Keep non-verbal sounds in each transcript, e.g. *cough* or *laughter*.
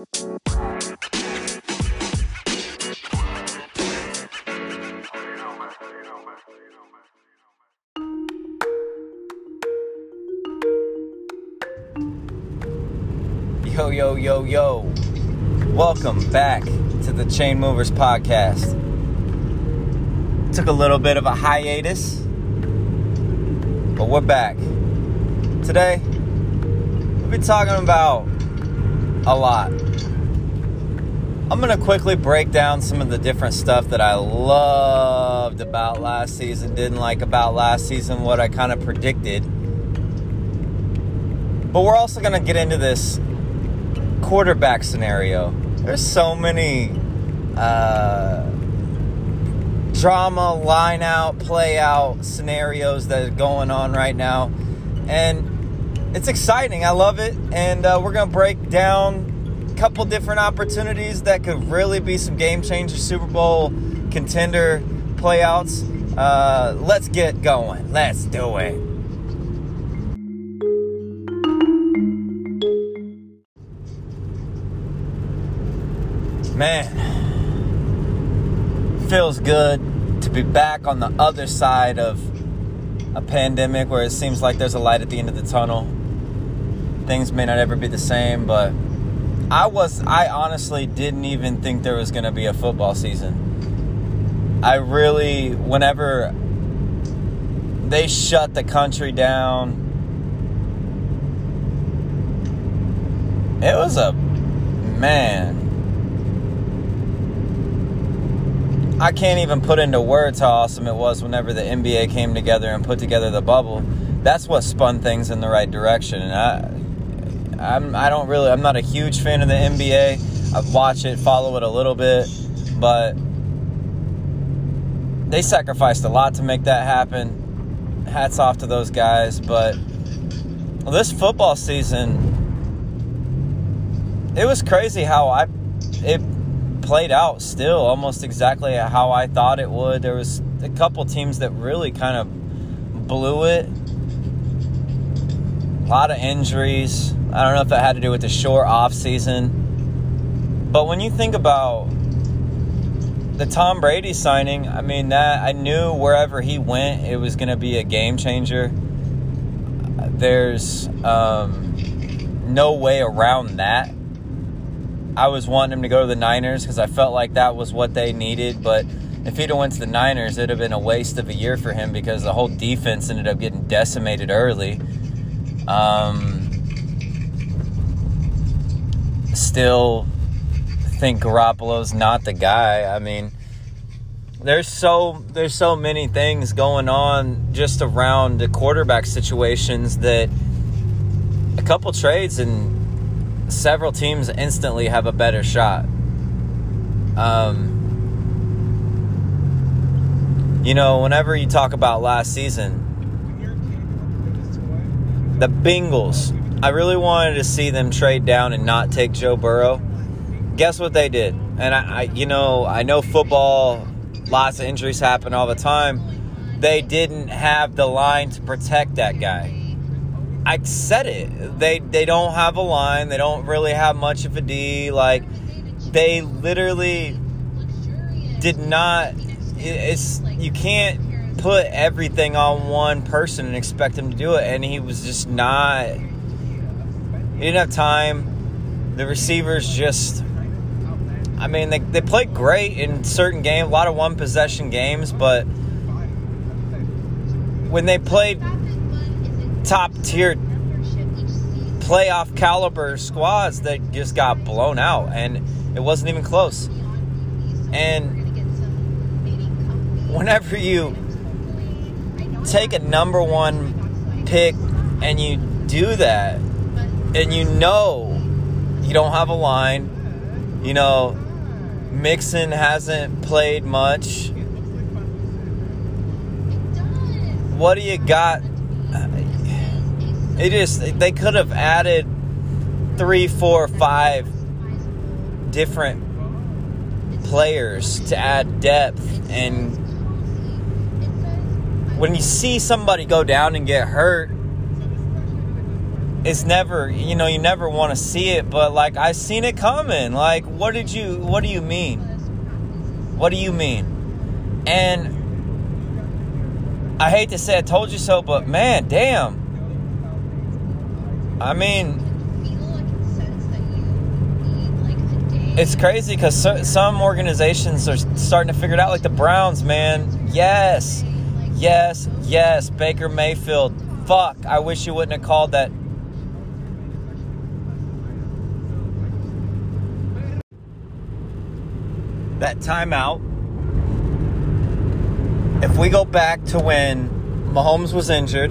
Yo, yo, yo, yo. Welcome back to the Chain Movers Podcast. Took a little bit of a hiatus, but we're back. Today, we'll be talking about a lot. I'm going to quickly break down some of the different stuff that I loved about last season, didn't like about last season, what I kind of predicted. But we're also going to get into this quarterback scenario. There's so many uh, drama, line out, play out scenarios that are going on right now. And it's exciting. I love it. And uh, we're going to break down couple different opportunities that could really be some game changer Super Bowl contender playouts. Uh, let's get going. Let's do it. Man, feels good to be back on the other side of a pandemic where it seems like there's a light at the end of the tunnel. Things may not ever be the same, but I was I honestly didn't even think there was going to be a football season. I really whenever they shut the country down it was a man I can't even put into words how awesome it was whenever the NBA came together and put together the bubble. That's what spun things in the right direction. And I, I'm, I don't really, I'm not a huge fan of the NBA. I watch it, follow it a little bit, but they sacrificed a lot to make that happen. Hats off to those guys. But this football season, it was crazy how I, it played out still almost exactly how I thought it would. There was a couple teams that really kind of blew it. A lot of injuries. I don't know if that had to do with the short off season. But when you think about the Tom Brady signing, I mean that I knew wherever he went, it was going to be a game changer. There's um, no way around that. I was wanting him to go to the Niners because I felt like that was what they needed. But if he'd have went to the Niners, it'd have been a waste of a year for him because the whole defense ended up getting decimated early. Um, still think Garoppolo's not the guy. I mean, there's so there's so many things going on just around the quarterback situations that a couple trades and several teams instantly have a better shot. Um, you know, whenever you talk about last season, the Bengals, I really wanted to see them trade down and not take Joe Burrow. Guess what they did? And I, I you know, I know football, lots of injuries happen all the time. They didn't have the line to protect that guy. I said it. They they don't have a line. They don't really have much of a D. Like they literally did not. It's you can't put everything on one person and expect him to do it. And he was just not. He didn't have time. The receivers just. I mean, they, they played great in certain games, a lot of one possession games, but when they played top tier playoff caliber squads that just got blown out and it wasn't even close. And whenever you take a number one pick and you do that and you know you don't have a line, you know, Mixon hasn't played much. What do you got it just they could have added three, four, five different players to add depth and when you see somebody go down and get hurt it's never you know you never want to see it but like i seen it coming. Like what did you what do you mean? What do you mean? And i hate to say i told you so but man damn. I mean it's crazy because so, some organizations are starting to figure it out like the browns man. Yes. Yes yes baker mayfield. Fuck i wish you wouldn't have called that that timeout, if we go back to when Mahomes was injured,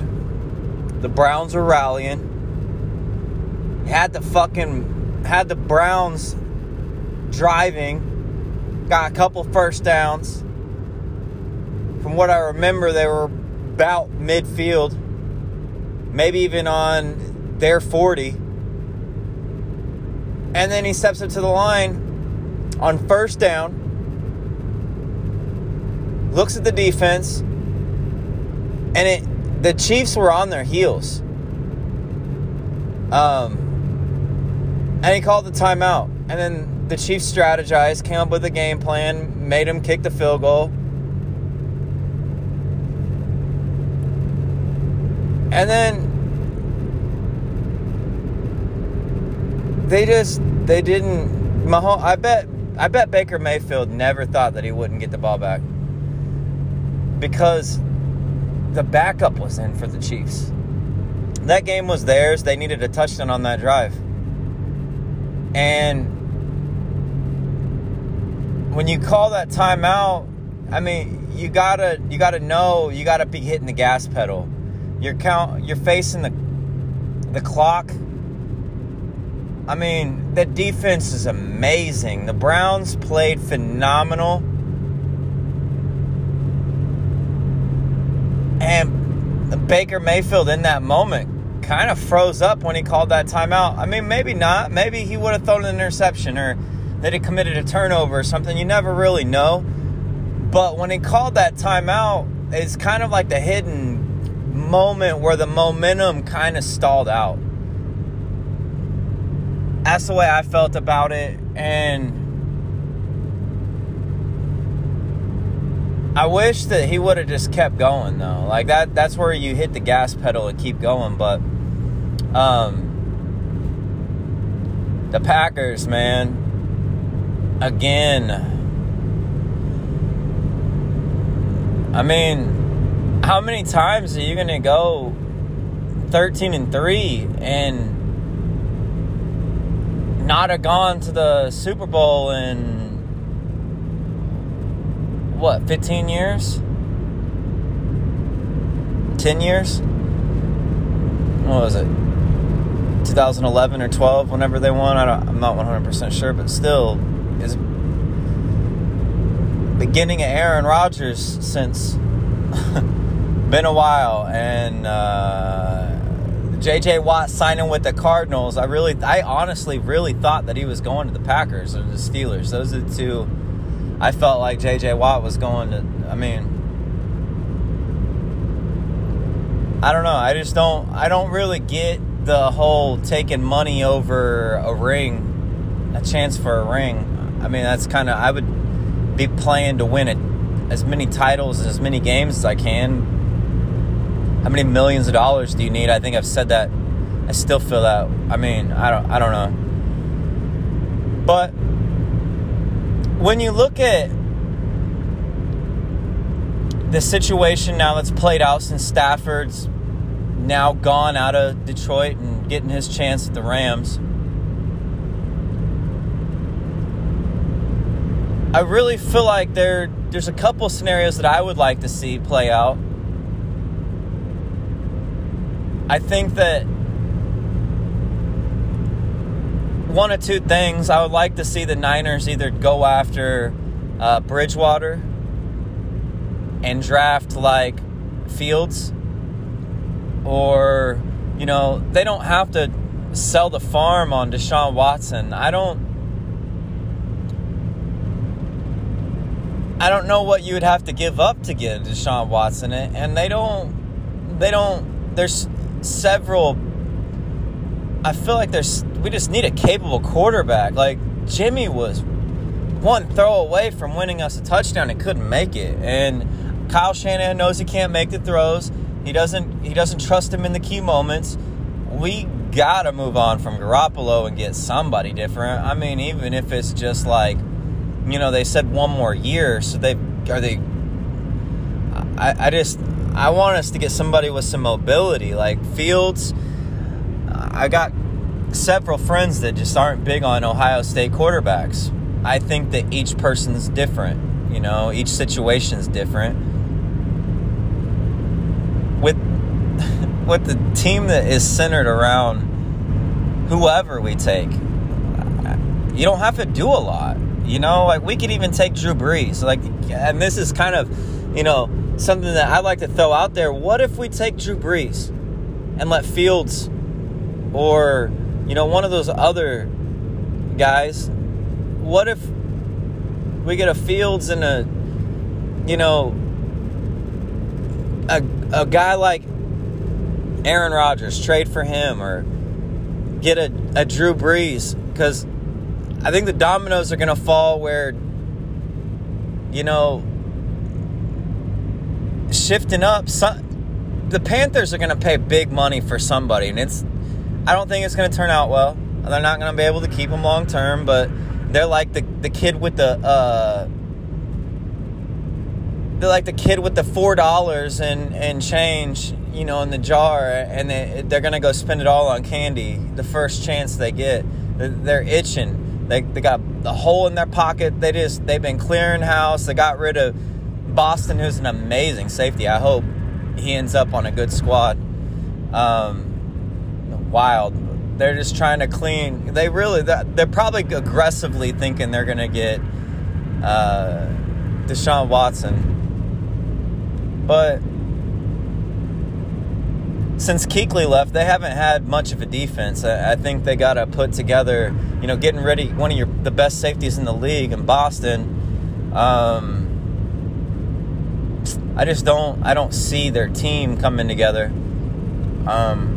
the Browns were rallying, had the fucking had the Browns driving, got a couple first downs. From what I remember, they were about midfield, maybe even on their 40. And then he steps up to the line on first down, looks at the defense, and it the Chiefs were on their heels. Um, and he called the timeout, and then the Chiefs strategized, came up with a game plan, made him kick the field goal. And then they just they didn't Mahomes I bet I bet Baker Mayfield never thought that he wouldn't get the ball back because the backup was in for the Chiefs. That game was theirs. They needed a touchdown on that drive. And when you call that timeout, I mean, you gotta you gotta know you gotta be hitting the gas pedal. You're count you're facing the the clock I mean, the defense is amazing. The Browns played phenomenal. And Baker Mayfield in that moment kind of froze up when he called that timeout. I mean, maybe not. Maybe he would have thrown an interception or that he committed a turnover or something. You never really know. But when he called that timeout, it's kind of like the hidden moment where the momentum kind of stalled out that's the way I felt about it. And I wish that he would have just kept going though. Like that that's where you hit the gas pedal and keep going, but um the Packers, man, again I mean, how many times are you going to go 13 and 3 and not have gone to the Super Bowl in what, 15 years? 10 years? What was it? 2011 or 12, whenever they won. I am not 100% sure, but still, is beginning of Aaron Rodgers since *laughs* been a while, and uh, JJ Watt signing with the Cardinals, I really, I honestly really thought that he was going to the Packers or the Steelers. Those are the two. I felt like JJ Watt was going to. I mean, I don't know. I just don't. I don't really get the whole taking money over a ring, a chance for a ring. I mean, that's kind of. I would be playing to win it, as many titles, as many games as I can how many millions of dollars do you need? I think I've said that. I still feel that. I mean, I don't I don't know. But when you look at the situation now that's played out since Stafford's now gone out of Detroit and getting his chance at the Rams. I really feel like there there's a couple scenarios that I would like to see play out. I think that one of two things. I would like to see the Niners either go after uh, Bridgewater and draft like Fields, or you know they don't have to sell the farm on Deshaun Watson. I don't. I don't know what you would have to give up to get Deshaun Watson, and they don't. They don't. There's several I feel like there's we just need a capable quarterback. Like Jimmy was one throw away from winning us a touchdown and couldn't make it. And Kyle Shanahan knows he can't make the throws. He doesn't he doesn't trust him in the key moments. We gotta move on from Garoppolo and get somebody different. I mean, even if it's just like, you know, they said one more year, so they are they. I, I just I want us to get somebody with some mobility, like Fields. I got several friends that just aren't big on Ohio State quarterbacks. I think that each person's different. You know, each situation's different. With *laughs* with the team that is centered around whoever we take, you don't have to do a lot. You know, like we could even take Drew Brees. Like, and this is kind of, you know, something that I like to throw out there. What if we take Drew Brees and let Fields or, you know, one of those other guys what if we get a Fields and a, you know, a, a guy like Aaron Rodgers, trade for him or get a, a Drew Brees? Because I think the dominoes are going to fall where, you know, shifting up. Some, the Panthers are going to pay big money for somebody, and it's. I don't think it's going to turn out well. They're not going to be able to keep him long term, but they're like the, the kid with the uh, they're like the kid with the four dollars and and change you know in the jar and they, they're gonna go spend it all on candy the first chance they get they're itching they, they got the hole in their pocket they just they've been clearing house they got rid of boston who's an amazing safety i hope he ends up on a good squad um, wild they're just trying to clean. They really, they're probably aggressively thinking they're going to get uh, Deshaun Watson. But since Kuechly left, they haven't had much of a defense. I, I think they got to put together, you know, getting ready. One of your the best safeties in the league in Boston. Um, I just don't. I don't see their team coming together. Um,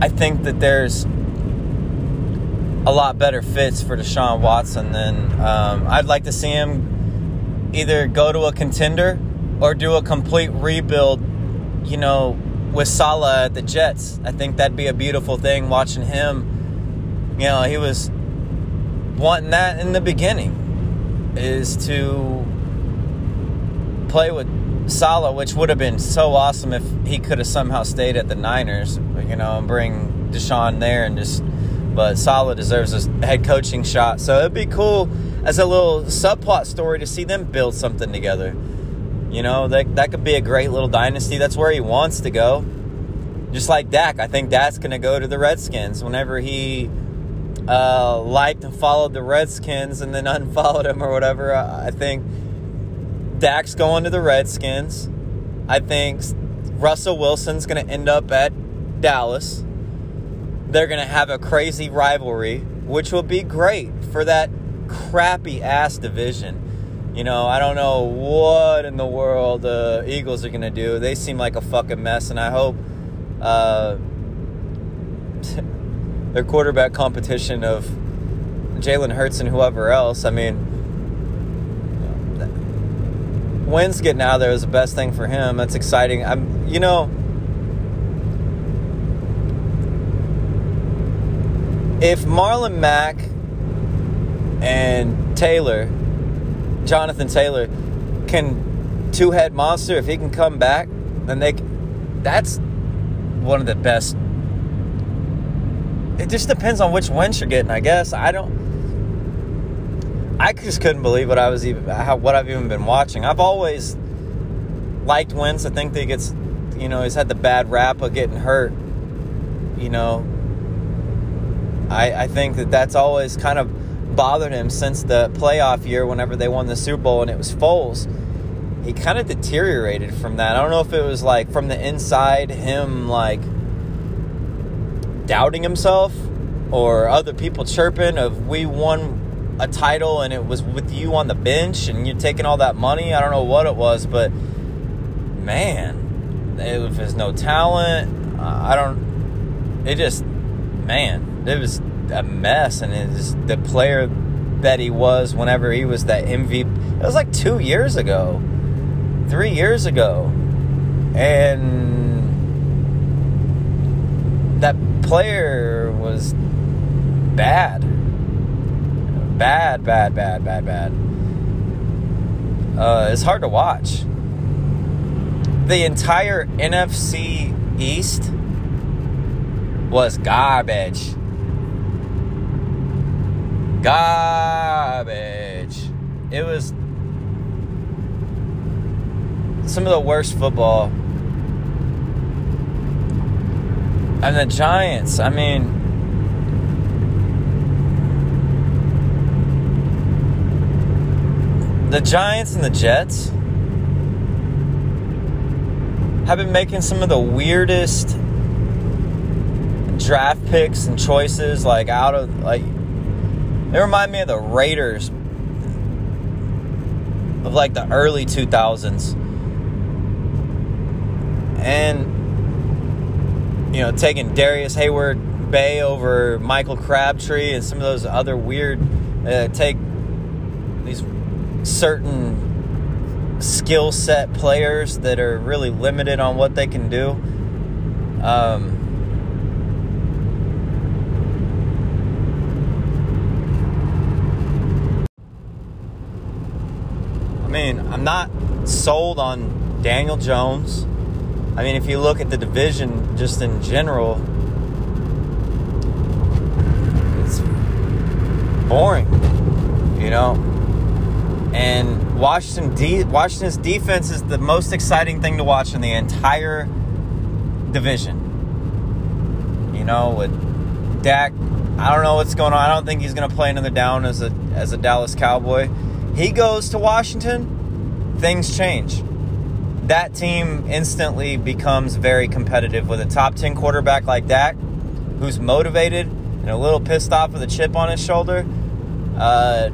I think that there's a lot better fits for Deshaun Watson than um, I'd like to see him either go to a contender or do a complete rebuild, you know, with Saleh at the Jets. I think that'd be a beautiful thing watching him. You know, he was wanting that in the beginning is to play with Saleh, which would have been so awesome if he could have somehow stayed at the Niners, you know, and bring Deshaun there and just. But Saleh deserves a head coaching shot, so it'd be cool as a little subplot story to see them build something together. You know, that that could be a great little dynasty. That's where he wants to go. Just like Dak, I think Dak's to go to the Redskins whenever he uh, liked and followed the Redskins and then *laughs* unfollowed him or whatever. I think Dak's going to the Redskins. I think Russell Wilson's going to end up at Dallas. They're going to have a crazy rivalry, which will be great for that crappy ass division. You know, I don't know what in the world the Eagles are going to do. They seem like a fucking mess, and I hope uh, *laughs* their quarterback competition of Jalen Hurts and whoever else. I mean, Wentz getting out of there is the best thing for him. That's exciting. I'm, you know, if Marlon Mack and Taylor, Jonathan Taylor, can two head monster, if he can come back, then they, that's one of the best. It just depends on which Wentz you're getting, I guess. I don't. I just couldn't believe what I was even how, what I've even been watching. I've always liked Wentz. I think that he gets, you know, he's had the bad rap of getting hurt. You know, I I think that that's always kind of bothered him since the playoff year. Whenever they won the Super Bowl and it was Foles, he kind of deteriorated from that. I don't know if it was like from the inside him like doubting himself or other people chirping of we won a title and it was with you on the bench and you're taking all that money. I don't know what it was, but man, if there's no talent, uh, I don't. it just, man, it was a mess. And it was the player that he was whenever he was that MVP. It was like two years ago, three years ago. And that player was bad. Bad, bad, bad, bad, bad. Uh, it's hard to watch. The entire NFC East was garbage. Garbage. It was some of the worst football. And the Giants, I mean, the Giants and the Jets have been making some of the weirdest draft picks and choices like out of like they remind me of the Raiders of like the early 2000s and you know taking Darius Heyward-Bey over Michael Crabtree and some of those other weird uh, take these certain skill set players that are really limited on what they can do. Um, I mean, I'm not sold on Daniel Jones. I mean, if you look at the division just in general, it's boring, you know? And Washington de- Washington's defense is the most exciting thing to watch in the entire division. You know, with Dak, I don't know what's going on. I don't think he's going to play another down as a as a Dallas Cowboy. He goes to Washington, things change. That team instantly becomes very competitive with a top 10 quarterback like Dak, who's motivated and a little pissed off with a chip on his shoulder. Uh,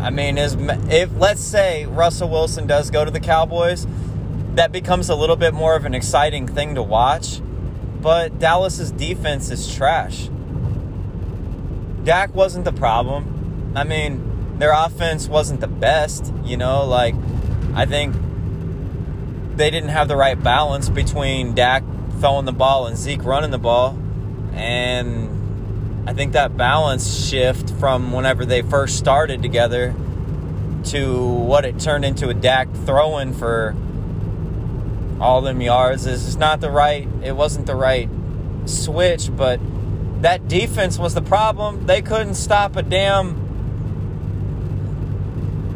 I mean, is if let's say Russell Wilson does go to the Cowboys, that becomes a little bit more of an exciting thing to watch. But Dallas's defense is trash. Dak wasn't the problem. I mean, their offense wasn't the best, you know, like I think they didn't have the right balance between Dak throwing the ball and Zeke running the ball. And I think that balance shift from whenever they first started together to what it turned into a Dak throwing for all them yards is just not the right. It wasn't the right switch, but that defense was the problem. They couldn't stop a damn.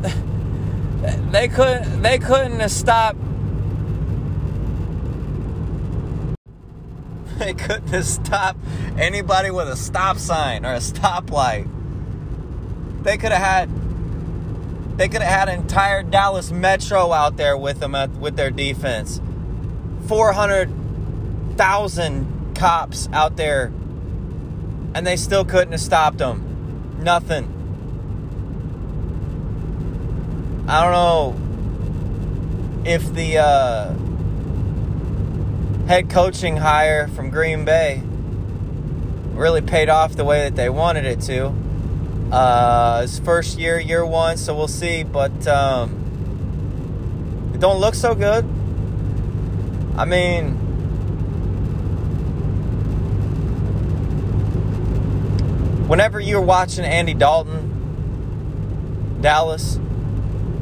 *laughs* They couldn't. They couldn't have stopped they couldn't have stopped anybody with a stop sign or a stoplight. They could have had they could have had entire Dallas Metro out there with them at, with their defense. 400,000 cops out there and they still couldn't have stopped them. Nothing. I don't know if the uh, head coaching hire from Green Bay really paid off the way that they wanted it to. Uh, his first year, year one, so we'll see. But um, it don't look so good. I mean, whenever you're watching Andy Dalton, Dallas,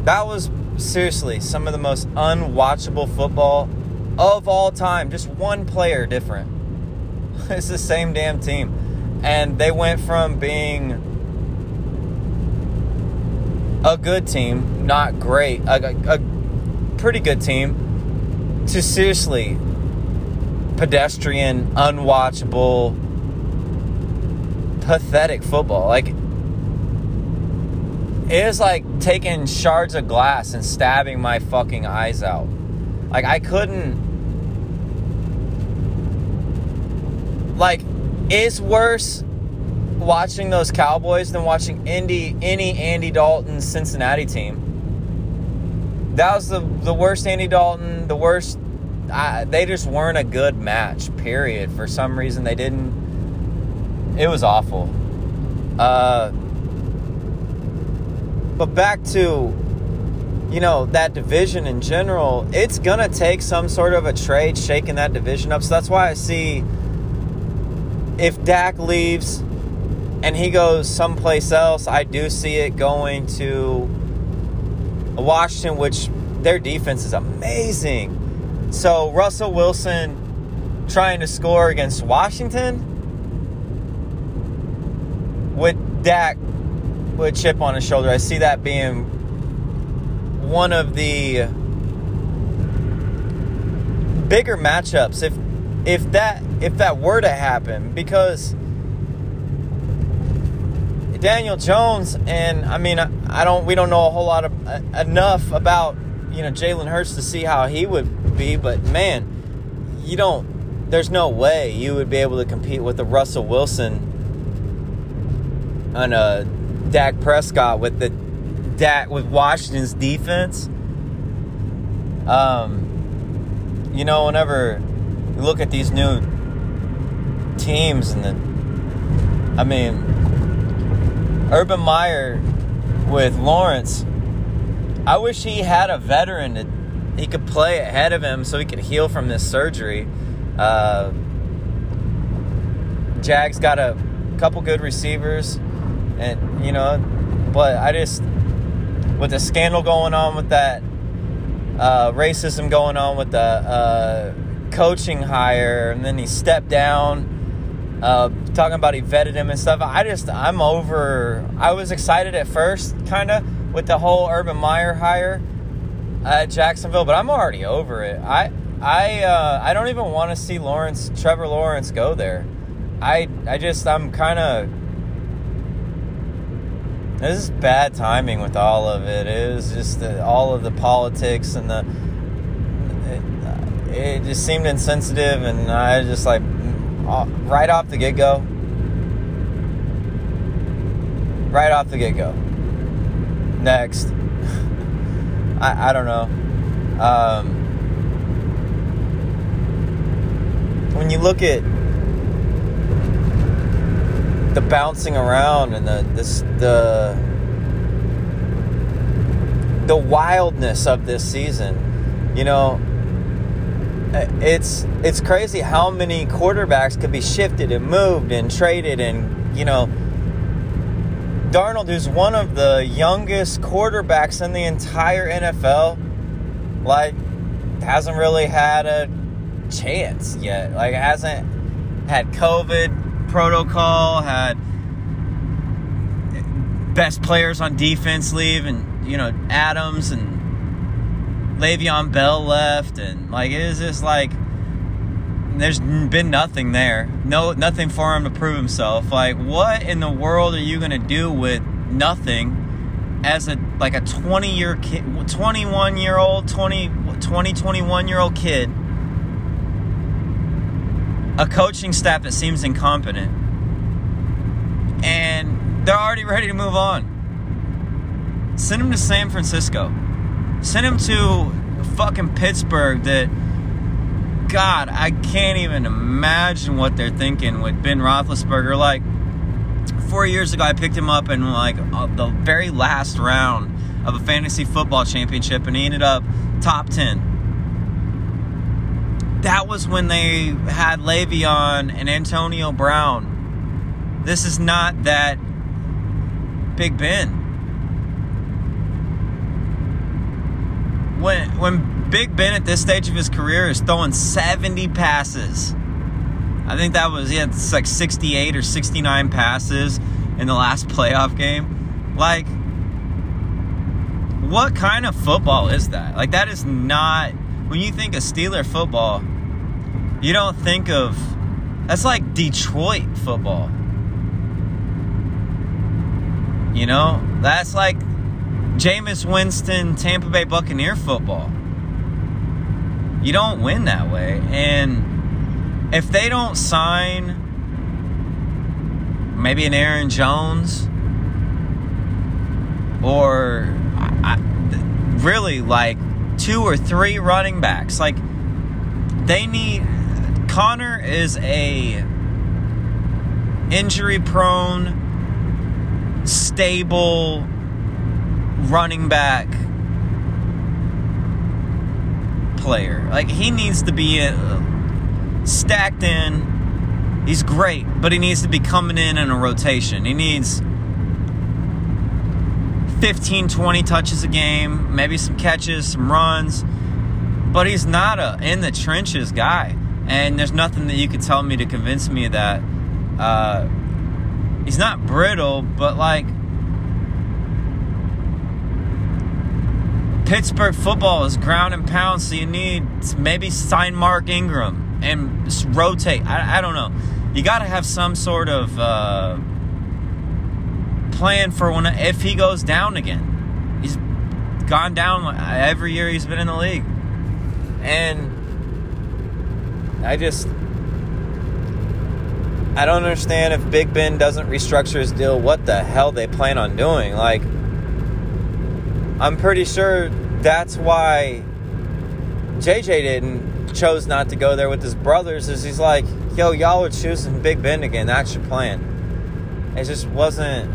that was seriously some of the most unwatchable football of all time. Just one player different. *laughs* it's the same damn team. And they went from being a good team, not great, a, a, a pretty good team, to seriously pedestrian, unwatchable, pathetic football. Like, it is like taking shards of glass and stabbing my fucking eyes out. Like I couldn't like it's worse watching those Cowboys than watching Indy any Andy Dalton Cincinnati team. That was the the worst Andy Dalton, the worst I, they just weren't a good match. Period. For some reason, they didn't. It was awful. Uh, but back to you know that division in general. It's gonna take some sort of a trade shaking that division up. So that's why I see if Dak leaves and he goes someplace else, I do see it going to Washington, which their defense is amazing. So Russell Wilson trying to score against Washington with Dak with chip on his shoulder. I see that being one of the bigger matchups if if that if that were to happen because Daniel Jones and I mean I, I don't we don't know a whole lot of uh, enough about you know Jalen Hurts to see how he would be, but man, you don't. There's no way you would be able to compete with the Russell Wilson and a Dak Prescott with the Dak with Washington's defense. Um, you know, whenever you look at these new teams and the, I mean, Urban Meyer with Lawrence. I wish he had a veteran that he could play ahead of him so he could heal from this surgery. Uh, Jags got a couple good receivers, and you know, but I just with the scandal going on with that uh, racism going on with the uh, coaching hire, and then he stepped down. Uh, talking about he vetted him and stuff. I just I'm over. I was excited at first, kind of, with the whole Urban Meyer hire at Jacksonville, but I'm already over it. I I uh, I don't even want to see Lawrence Trevor Lawrence go there. I I just I'm kind of this is bad timing with all of it. It was just the, all of the politics and the it, it just seemed insensitive, and I just like right off the get go, right off the get go. Next. *laughs* I, I don't know. Um, when you look at the bouncing around and the this the the wildness of this season, you know, it's it's crazy how many quarterbacks could be shifted and moved and traded and you know Darnold, who's one of the youngest quarterbacks in the entire NFL, like hasn't really had a chance yet. Like hasn't had COVID protocol, had best players on defense leave, and you know Adams and Le'Veon Bell left, and like it is just like there's been nothing there. No, nothing for him to prove himself. Like, what in the world are you gonna do with nothing as a like a 20 year kid, 21 year old, 20, 20, 21 year old kid, a coaching staff that seems incompetent, and they're already ready to move on. Send him to San Francisco. Send him to fucking Pittsburgh that God, I can't even imagine what they're thinking with Ben Roethlisberger. Like four years ago, I picked him up in like uh, the very last round of a fantasy football championship, and he ended up top ten. That was when they had Le'Veon and Antonio Brown. This is not that Big Ben. When when Big Ben at this stage of his career is throwing 70 passes. I think that was, yeah, it's like 68 or 69 passes in the last *laughs* playoff game. Like, what kind of football is that? Like, that is not, when you think of Steeler football, you don't think of, that's like Detroit football. You know, that's like Jameis Winston, Tampa Bay Buccaneer football. You don't win that way. And if they don't sign maybe an Aaron Jones or I, really like two or three running backs, like they need Conner is a injury prone, stable running back player. Like he needs to be uh, stacked in. He's great, but he needs to be coming in in a rotation. He needs 15, 20 touches a game, maybe some catches, some runs, but he's not a in the trenches guy. And there's nothing that you could tell me to convince me that. Uh, he's not brittle, but like Pittsburgh football is ground and pound, so you need maybe sign Mark Ingram and rotate. I, I don't know. You got to have some sort of uh, plan for when if he goes down again. He's gone down every year he's been in the league, and I just I don't understand if Big Ben doesn't restructure his deal. What the hell they plan on doing? Like, I'm pretty sure that's why JJ didn't chose not to go there with his brothers. Is he's like, yo, y'all are choosing Big Ben again. That's your plan. It just wasn't.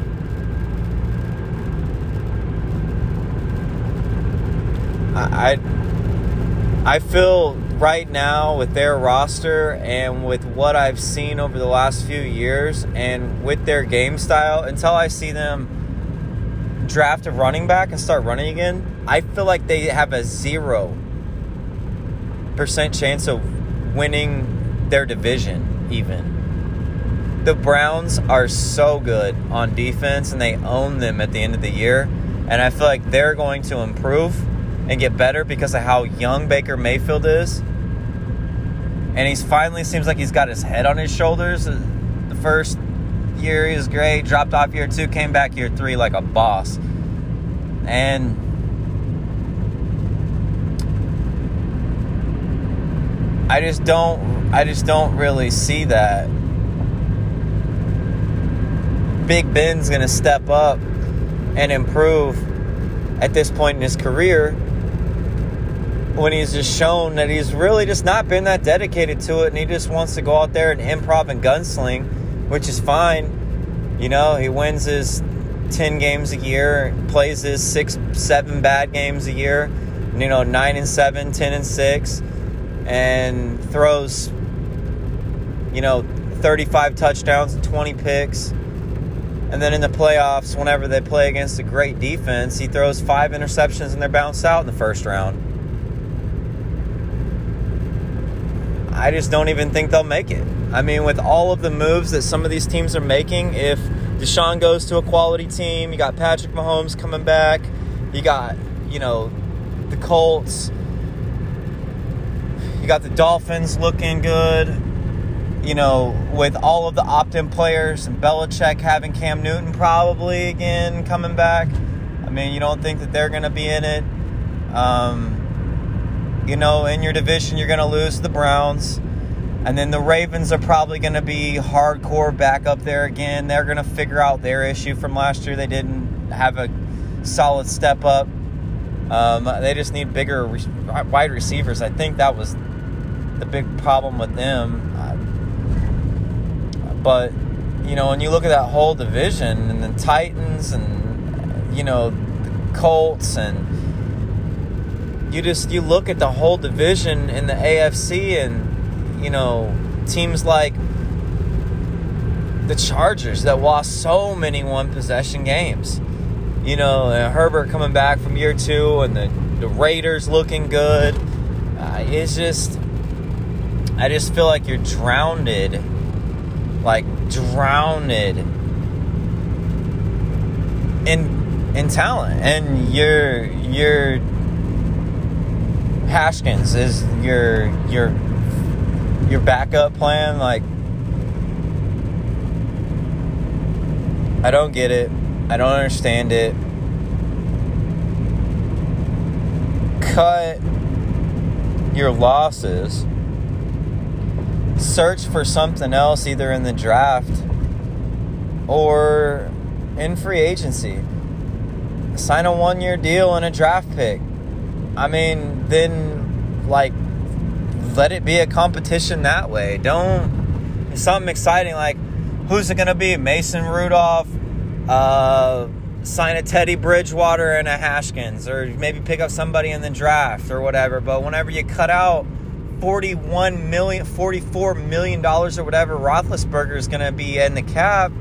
I, I, feel right now with their roster and with what I've seen over the last few years and with their game style, until I see them draft a running back and start running again, I feel like they have a zero percent chance of winning their division, even. The Browns are so good on defense and they own them at the end of the year. And I feel like they're going to improve and get better because of how young Baker Mayfield is. And he's finally seems like he's got his head on his shoulders. Uh, the first year he was great, dropped off year two, came back year three like a boss. And I just don't I just don't really see that. Big Ben's going to step up and improve at this point in his career when he's just shown that he's really just not been that dedicated to it and he just wants to go out there and improv and gunsling, which is fine. You know, he wins his 10 games a year, plays his 6 7 bad games a year, you know, 9 and 7, 10 and 6 and throws you know 35 touchdowns and 20 picks. And then in the playoffs, whenever they play against a great defense, he throws five interceptions and they're bounced out in the first round. I just don't even think they'll make it. I mean, with all of the moves that some of these teams are making, if Deshaun goes to a quality team, you got Patrick Mahomes coming back, you got, you know, the Colts, you got the Dolphins looking good, you know, with all of the opt in players and Belichick having Cam Newton probably again coming back. I mean, you don't think that they're going to be in it. Um, you know, in your division, you're going to lose the Browns. And then the Ravens are probably going to be hardcore back up there again. They're going to figure out their issue from last year. They didn't have a solid step up. Um, they just need bigger re- wide receivers. I think that was the big problem with them. But, you know, when you look at that whole division and the Titans and, you know, the Colts and you just you look at the whole division in the AFC and you know teams like the Chargers that lost so many one possession games. You know, Herbert coming back from year two and the, the Raiders looking good. Uh, it's just, I just feel like you're drowned, like drowned in in talent, and you're you're Haskins is your your your backup plan like I don't get it. I don't understand it. Cut your losses. Search for something else either in the draft or in free agency. Sign a one year deal and a draft pick. I mean, then like let it be a competition that way. Don't something exciting like who's it to be? Mason Rudolph, uh, sign a Teddy Bridgewater and a Haskins, or maybe pick up somebody in the draft or whatever. But whenever you cut out 41 million, 44 million dollars or whatever Roethlisberger is to be in the cap,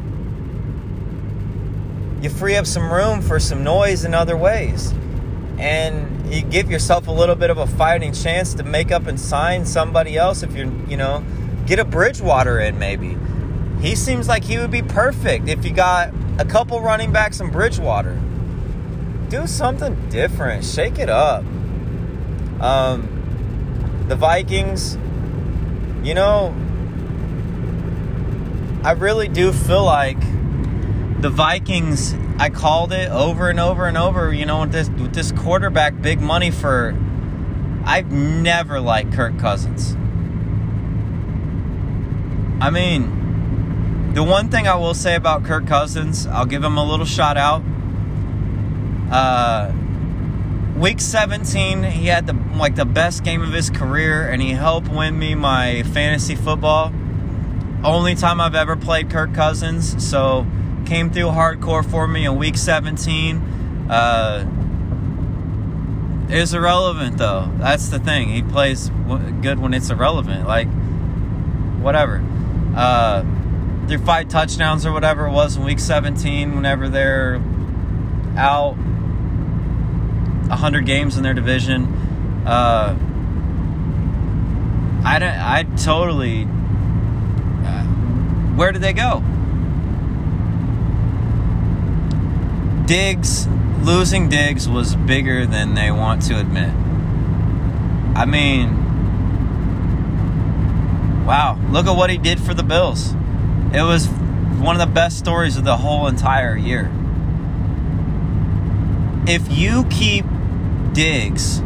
you free up some room for some noise in other ways. And you give yourself a little bit of a fighting chance to make up and sign somebody else if you're, you know, get a Bridgewater in maybe. He seems like he would be perfect if you got a couple running backs and Bridgewater. Do something different. Shake it up. Um, the Vikings, you know, I really do feel like the Vikings. I called it over and over and over. You know, with this with this quarterback, big money for. I've never liked Kirk Cousins. I mean, the one thing I will say about Kirk Cousins, I'll give him a little shout out. Uh, week 17, he had the like the best game of his career, and he helped win me my fantasy football. Only time I've ever played Kirk Cousins, so came through hardcore for me in week 17. Uh, is irrelevant though. That's the thing. He plays good when it's irrelevant. Like whatever. Uh, their five touchdowns or whatever it was in week 17. Whenever they're out 100 games in their division. Uh, I I totally. Uh, where did they go? Diggs, losing Diggs was bigger than they want to admit. I mean, wow, look at what he did for the Bills. It was one of the best stories of the whole entire year. If you keep Diggs,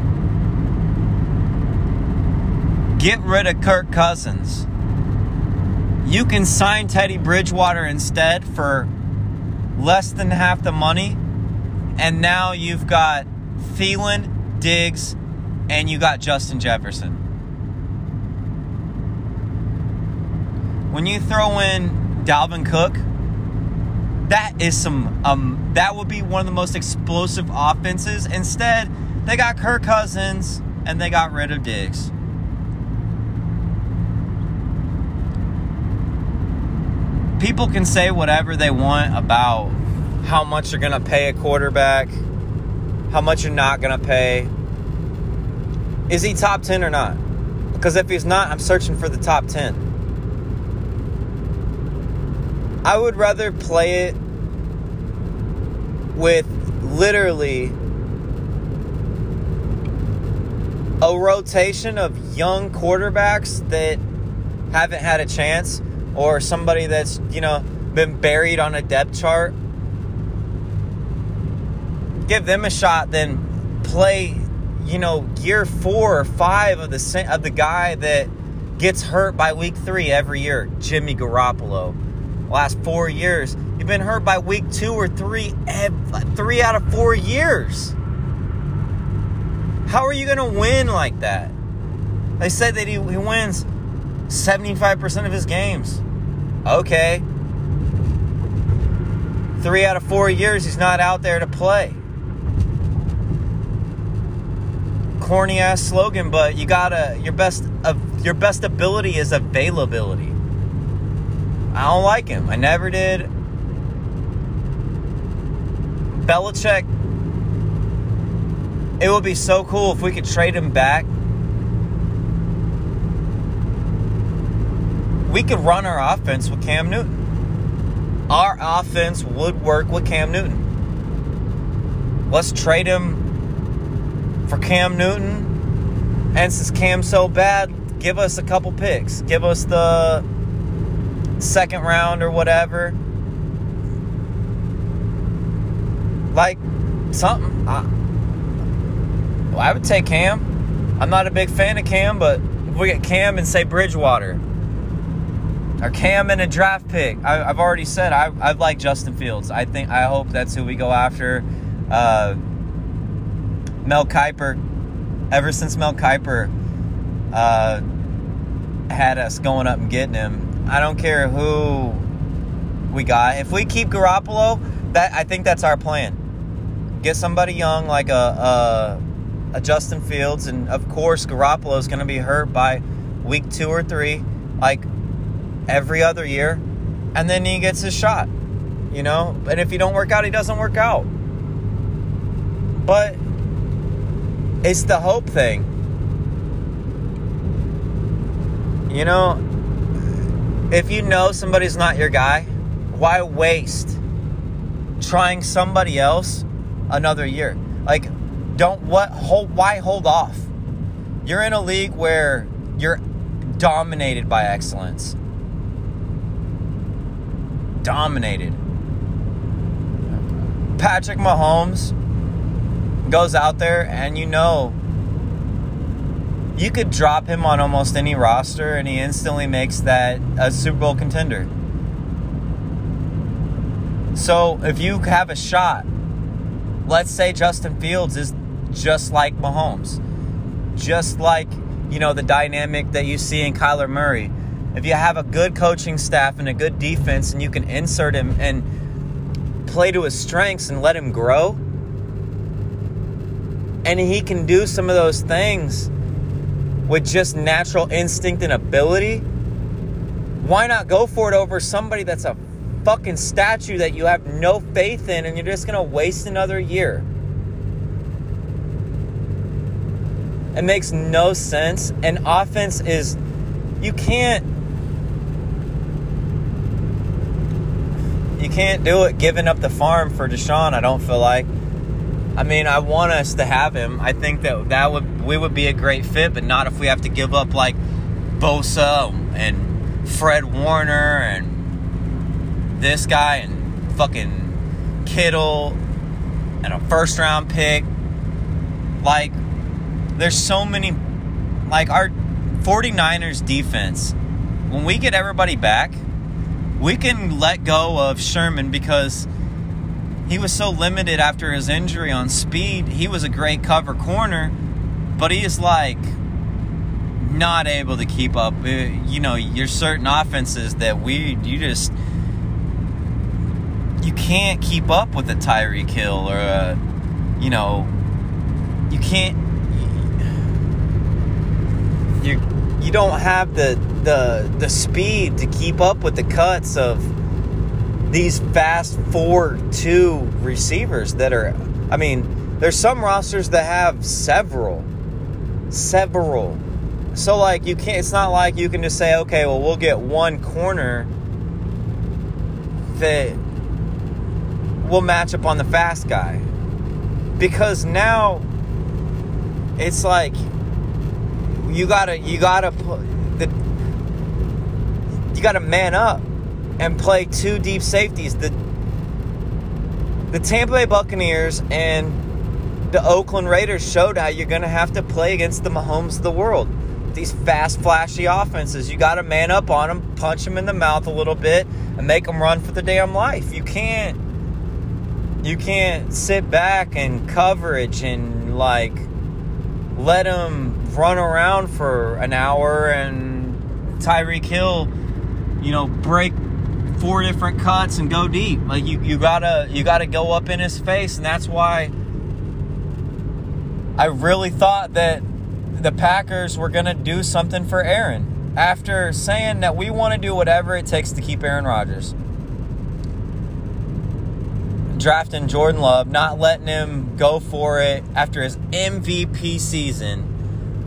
get rid of Kirk Cousins, you can sign Teddy Bridgewater instead for less than half the money, and now you've got Thielen, Diggs, and you got Justin Jefferson. When you throw in Dalvin Cook, that is some um that would be one of the most explosive offenses. Instead, they got Kirk Cousins and they got rid of Diggs. People can say whatever they want about how much you're going to pay a quarterback, how much you're not going to pay. Is he top 10 or not? Because if he's not, I'm searching for the top 10. I would rather play it with literally a rotation of young quarterbacks that haven't had a chance or somebody that's, you know, been buried on a depth chart, give them a shot, then play, you know, year four or five of the of the guy that gets hurt by week three every year, Jimmy Garoppolo. Last four years, you've been hurt by week two or three, three out of four years. How are you going to win like that? They said that he, he wins 75% of his games. Okay. Three out of four years, he's not out there to play. Corny ass slogan, but you gotta your best of your best ability is availability. I don't like him. I never did. Belichick. It would be so cool if we could trade him back we could run our offense with Cam Newton. Our offense would work with Cam Newton. Let's trade him for Cam Newton. And since Cam's so bad, give us a couple picks. Give us the second round or whatever. Like something. I, well, I would take Cam. I'm not a big fan of Cam, but if we get Cam and say Bridgewater, or Cam in a draft pick. I, have already said I, I like Justin Fields. I think I hope that's who we go after. Uh, Mel Kiper. Ever since Mel Kiper uh, had us going up and getting him. I don't care who we got. If we keep Garoppolo, that I think that's our plan. Get somebody young like a, a, a Justin Fields, and of course Garoppolo is going to be hurt by week two or three, like every other year, and then he gets his shot. You know, and if he don't work out, he doesn't work out. But it's the hope thing. You know, if you know somebody's not your guy, why waste trying somebody else another year? Like, don't what hold why hold off? You're in a league where you're dominated by excellence. Dominated. Patrick Mahomes goes out there and you know you could drop him on almost any roster and he instantly makes that a Super Bowl contender. So if you have a shot, let's say Justin Fields is just like Mahomes, just like you know the dynamic that you see in Kyler Murray. If you have a good coaching staff and a good defense, and you can insert him and play to his strengths and let him grow, and he can do some of those things with just natural instinct and ability, why not go for it over somebody that's a fucking statue that you have no faith in and you're just to waste another year? It makes no sense. And offense is, you can't, can't do it giving up the farm for Deshaun, I don't feel like. I mean, I want us to have him. I think that that would we would be a great fit, but not if we have to give up like Bosa and Fred Warner and this guy and fucking Kittle and a first round pick. Like, there's so many. Like, our 49ers defense, when we get everybody back, we can let go of Sherman because he was so limited after his injury on speed. He was a great cover corner, but he is like not able to keep up. Uh, you know, there's certain offenses that we you just you can't keep up with a Tyreek Hill or a, you know, you can't you you don't have the the the speed to keep up with the cuts of these fast 4 2 receivers that are, I mean, there's some rosters that have several. Several. So, like, you can't, it's not like you can just say, okay, well, we'll get one corner that will match up on the fast guy. Because now it's like you gotta, you gotta the, you gotta man up and play two deep safeties. The the Tampa Bay Buccaneers and the Oakland Raiders showed how you're to have to play against the Mahomes of the world. These fast, flashy offenses. You got to man up on them, punch them in the mouth a little bit, and make them run for the damn life. You can't. You can't sit back and coverage and like let them run around for an hour and Tyreek Hill, you know, break four different cuts and go deep. Like you, you gotta you gotta go up in his face, and that's why I really thought that the Packers were gonna do something for Aaron after saying that we want to do whatever it takes to keep Aaron Rodgers. Drafting Jordan Love, not letting him go for it after his MVP season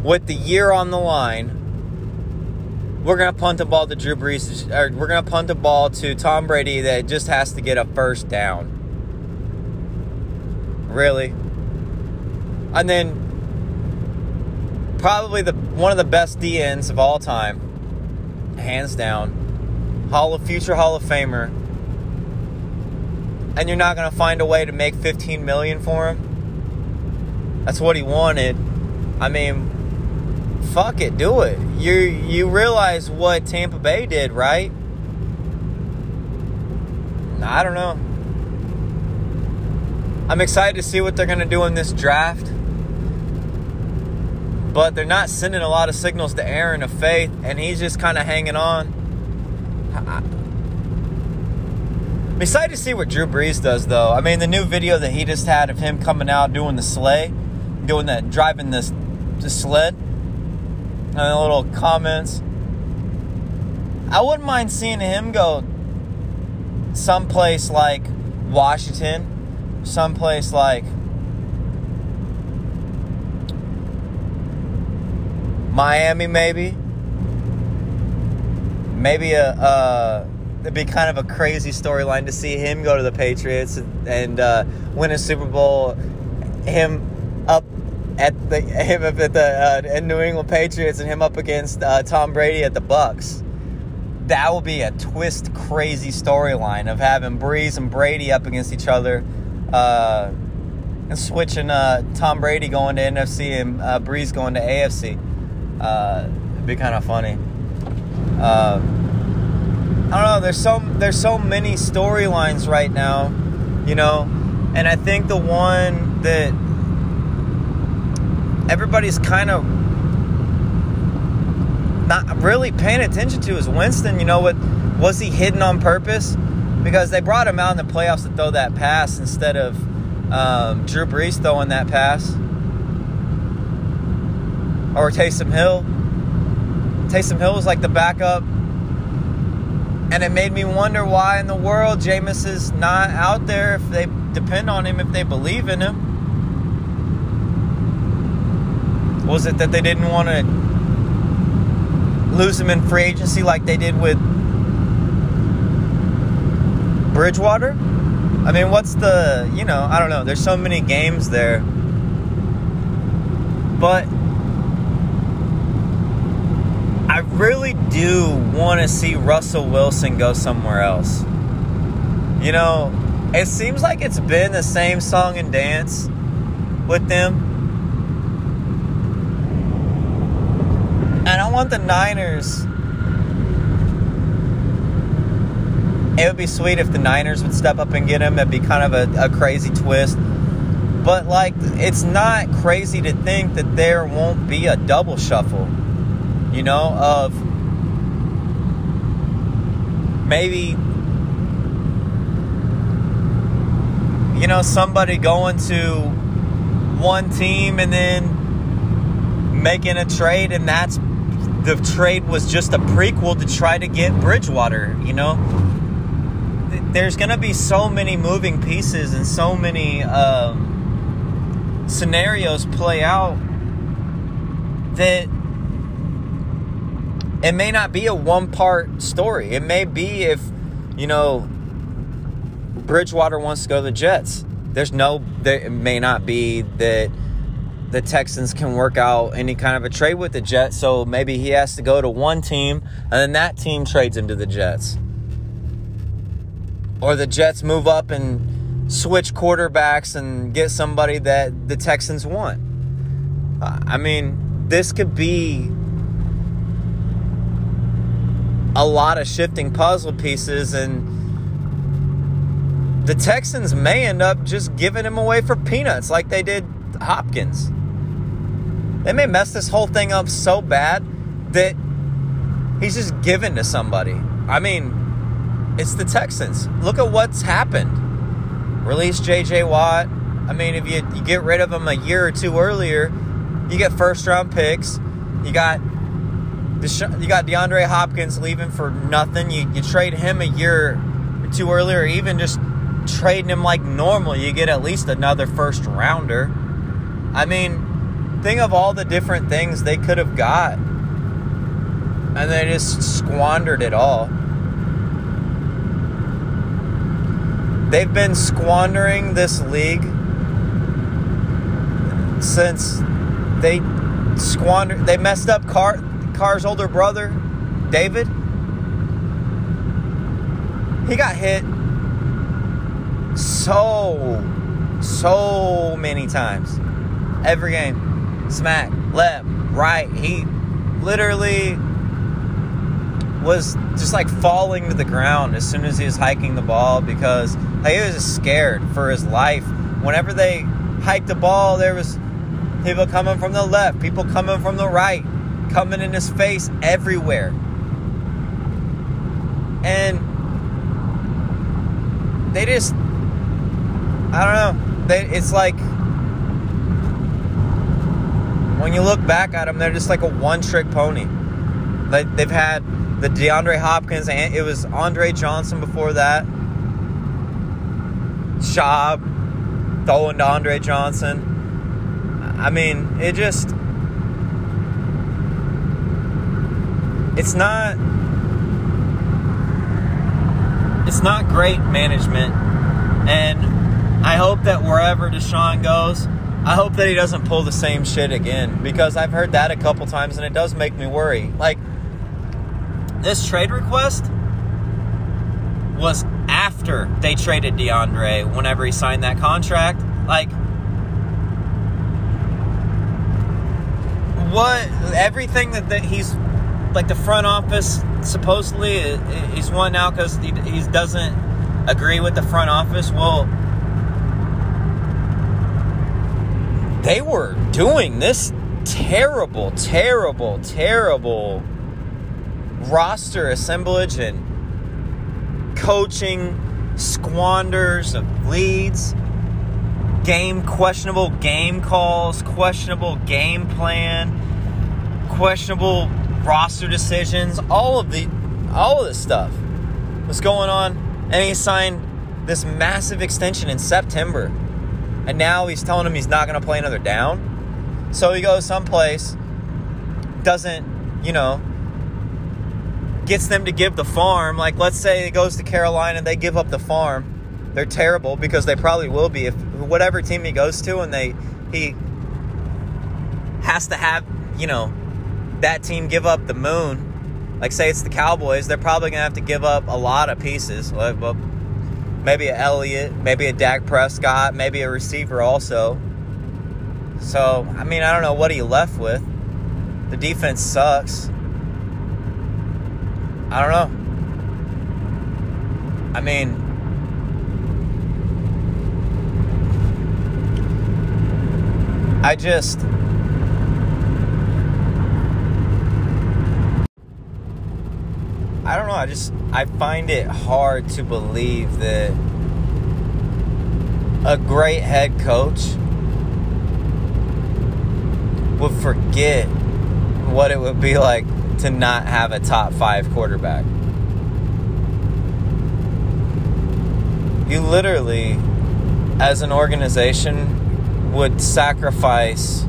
with the year on the line we're gonna punt the ball to Drew Brees, or we're gonna punt the ball to Tom Brady that just has to get a first down. Really? And then probably the one of the best DNs of all time, hands down, Hall of Future Hall of Famer. And you're not gonna find a way to make 15 million for him. That's what he wanted. I mean, fuck it, do it. You you realize what Tampa Bay did, right? I don't know. I'm excited to see what they're going to do in this draft. but they're not sending a lot of signals to Aaron of faith, and he's just kind of hanging on. I'm excited to see what Drew Brees does, though. I mean, the new video that he just had of him coming out doing the sleigh, doing that, driving this, this sled, and the little comments. I wouldn't mind seeing him go someplace like Washington, someplace like Miami, maybe. Maybe a, uh, it'd be kind of a crazy storyline to see him go to the Patriots and, and uh, win a Super Bowl. Him up at the *laughs* him up at the uh, New England Patriots and him up against uh, Tom Brady at the Bucks. That would be a twist, crazy storyline of having Brees and Brady up against each other, uh, and switching uh, Tom Brady going to NFC and uh, Brees going to AFC. Uh, it'd be kind of funny. I don't know. There's so there's so many storylines right now, you know, and I think the one that everybody's kind of not really paying attention to is Winston. You know what? Was he hidden on purpose? Because they brought him out in the playoffs to throw that pass instead of um, Drew Brees throwing that pass or Taysom Hill. Taysom Hill was like the backup. And it made me wonder why in the world Jameis is not out there if they depend on him, if they believe in him. Was it that they didn't want to lose him in free agency like they did with Bridgewater? I mean, what's the, you know, I don't know. There's so many games there. But I really do want to see Russell Wilson go somewhere else. You know, it seems like it's been the same song and dance with them. And I want the Niners. It would be sweet if the Niners would step up and get him. That'd be kind of a, a crazy twist. But, like, it's not crazy to think that there won't be a double shuffle you know, of maybe, you know, somebody going to one team and then making a trade, and that's the trade was just a prequel to try to get Bridgewater, you know? There's going to be so many moving pieces and so many um, scenarios play out that it may not be a one part story. It may be if, you know, Bridgewater wants to go to the Jets. There's no, there, it may not be that the Texans can work out any kind of a trade with the Jets. So maybe he has to go to one team and then that team trades him to the Jets. Or the Jets move up and switch quarterbacks and get somebody that the Texans want. I mean, this could be a lot of shifting puzzle pieces and the Texans may end up just giving him away for peanuts like they did Hopkins. They may mess this whole thing up so bad that he's just given to somebody. I mean, it's the Texans. Look at what's happened. Release JJ Watt. I mean, if you, you get rid of him a year or two earlier, you get first round picks. You got you got DeAndre Hopkins leaving for nothing. You, you trade him a year or two earlier, even just trading him like normal, you get at least another first rounder. I mean, think of all the different things they could have got. And they just squandered it all. They've been squandering this league since they squandered. They messed up Car- Carr's older brother, David, he got hit so, so many times. Every game. Smack, left, right. He literally was just like falling to the ground as soon as he was hiking the ball because like, he was scared for his life. Whenever they hiked the ball, there was people coming from the left, people coming from the right, coming in his face everywhere. And they just, I don't know. They, it's like when you look back at them, they're just like a one-trick pony. Like they've had the DeAndre Hopkins, and it was Andre Johnson before that. Schaub throwing to Andre Johnson. I mean, it just it's not it's not great management and I hope that wherever Deshaun goes, I hope that he doesn't pull the same shit again because I've heard that a couple times and it does make me worry. Like this trade request was after they traded DeAndre whenever he signed that contract. Like, what everything that, that he's like the front office supposedly he's won now because he, he doesn't agree with the front office. Well, they were doing this terrible, terrible, terrible roster assemblage and coaching squanders of leads, game questionable game calls, questionable game plan, questionable roster decisions, all of the all of this stuff was going on and he signed this massive extension in September. And now he's telling him he's not going to play another down. So he goes someplace doesn't, you know, gets them to give the farm. Like, let's say it goes to Carolina and they give up the farm. They're terrible because they probably will be if whatever team he goes to and they he has to have you know that team give up the moon. Like, say it's the Cowboys, they're probably gonna have to give up a lot of pieces. Well, maybe a Elliott, maybe a Dak Prescott, maybe a receiver also. So, I mean, I don't know what you left with. The defense sucks. I don't know. I mean, I just. I don't know. I just. I find it hard to believe that a great head coach would forget what it would be like to not have a top five quarterback. You literally, as an organization, would sacrifice.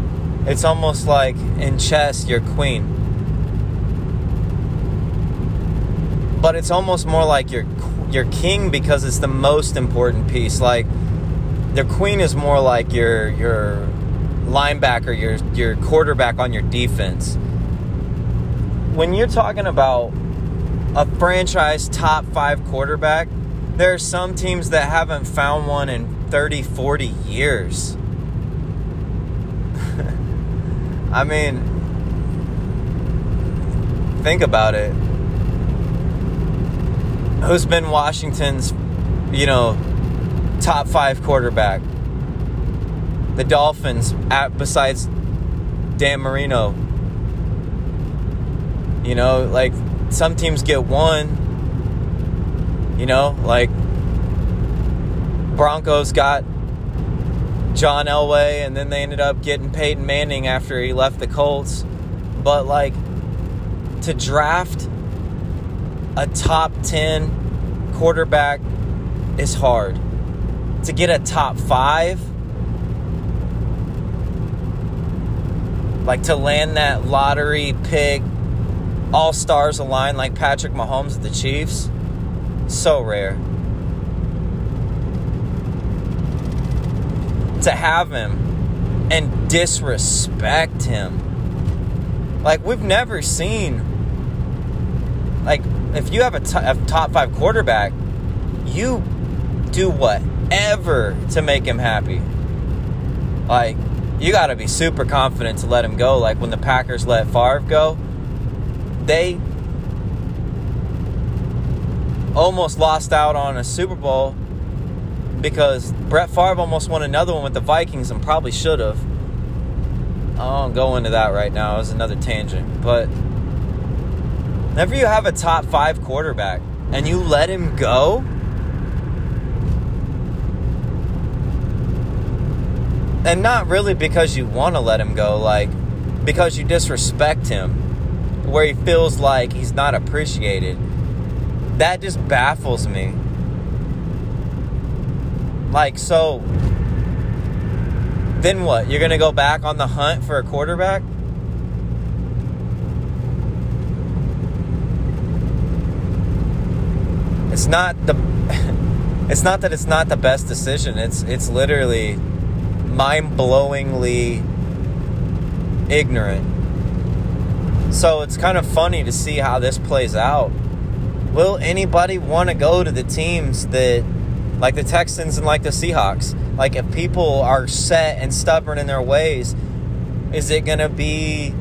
It's almost like in chess, your queen. But it's almost more like your your king because it's the most important piece. Like the queen is more like your your linebacker, your your quarterback on your defense when you're talking about a franchise top five quarterback, there are some teams that haven't found one in 30, 40 years. *laughs* I mean, think about it. Who's been Washington's, you know, top five quarterback? The Dolphins, at, besides Dan Marino, you know, like some teams get one. You know, like Broncos got John Elway, and then they ended up getting Peyton Manning after he left the Colts. But like to draft a top 10 quarterback is hard. To get a top 5 like to land that lottery pick all stars align like Patrick Mahomes at the Chiefs. So rare. To have him and disrespect him. Like, we've never seen. Like, if you have a, t- a top five quarterback, you do whatever to make him happy. Like, you got to be super confident to let him go. Like when the Packers let Favre go, they almost lost out on a Super Bowl because Brett Favre almost won another one with the Vikings and probably should have. I won't go into that right now. It's another tangent. But whenever you have a top five quarterback and you let him go, and not really because you want to let him go, like because you disrespect him, where he feels like he's not appreciated. That just baffles me. Like, so then what? You're going to go back on the hunt for a quarterback? It's not the *laughs* it's not that it's not the best decision. It's it's literally mind-blowingly ignorant. So it's kind of funny to see how this plays out. Will anybody want to go to the teams that like the Texans and like the Seahawks? Like if people are set and stubborn in their ways, is it going to be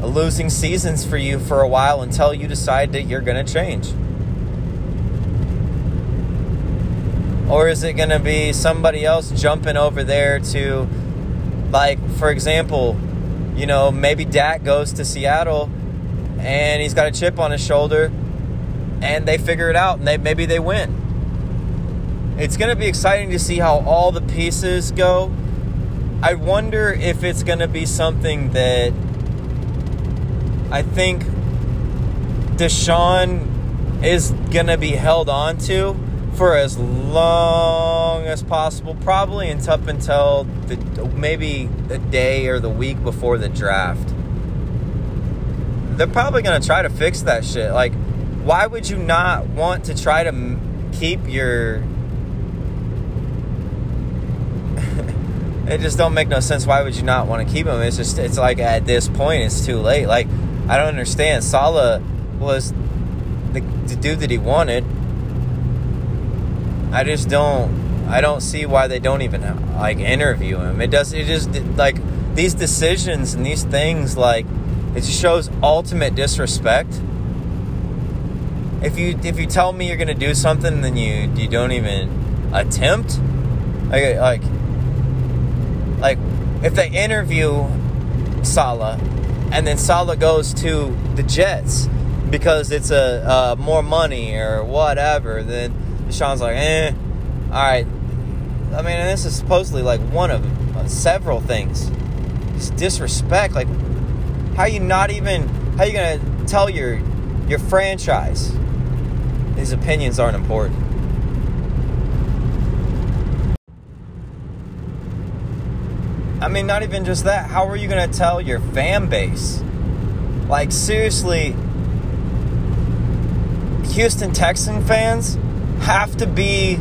losing seasons for you for a while until you decide that you're going to change? Or is it going to be somebody else jumping over there to, like, for example, you know, maybe Dak goes to Seattle and he's got a chip on his shoulder and they figure it out and they maybe they win. It's going to be exciting to see how all the pieces go. I wonder if it's going to be something that I think Deshaun is going to be held on to for as long as possible, probably until the, maybe the day or the week before the draft. They're probably going to try to fix that shit. Like, why would you not want to try to keep your. *laughs* it just don't make no sense. Why would you not want to keep him? It's just, it's like at this point, it's too late. Like, I don't understand. Saleh was the, the dude that he wanted I just don't I don't see why they don't even like interview him. It does it just like these decisions and these things like it just shows ultimate disrespect. If you if you tell me you're gonna do something, then you you don't even attempt. Like like like if they interview Saleh and then Saleh goes to the Jets because it's a uh, more money or whatever, then Deshaun's like, eh, all right. I mean, this is supposedly like one of uh, several things. It's disrespect. Like, how you not even? How you gonna tell your your franchise these opinions aren't important? I mean, not even just that. How are you gonna tell your fan base? Like, seriously, Houston Texan fans have to be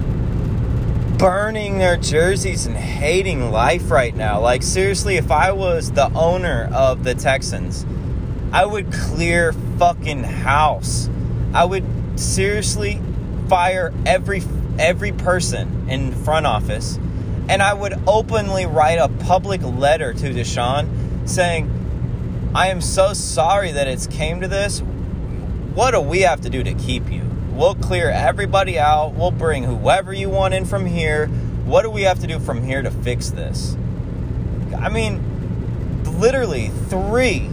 burning their jerseys and hating life right now. Like, seriously, if I was the owner of the Texans, I would clear fucking house. I would seriously fire every every person in front office and I would openly write a public letter to Deshaun saying, I am so sorry that it's came to this. What do we have to do to keep you? We'll clear everybody out. We'll bring whoever you want in from here. What do we have to do from here to fix this? I mean, literally three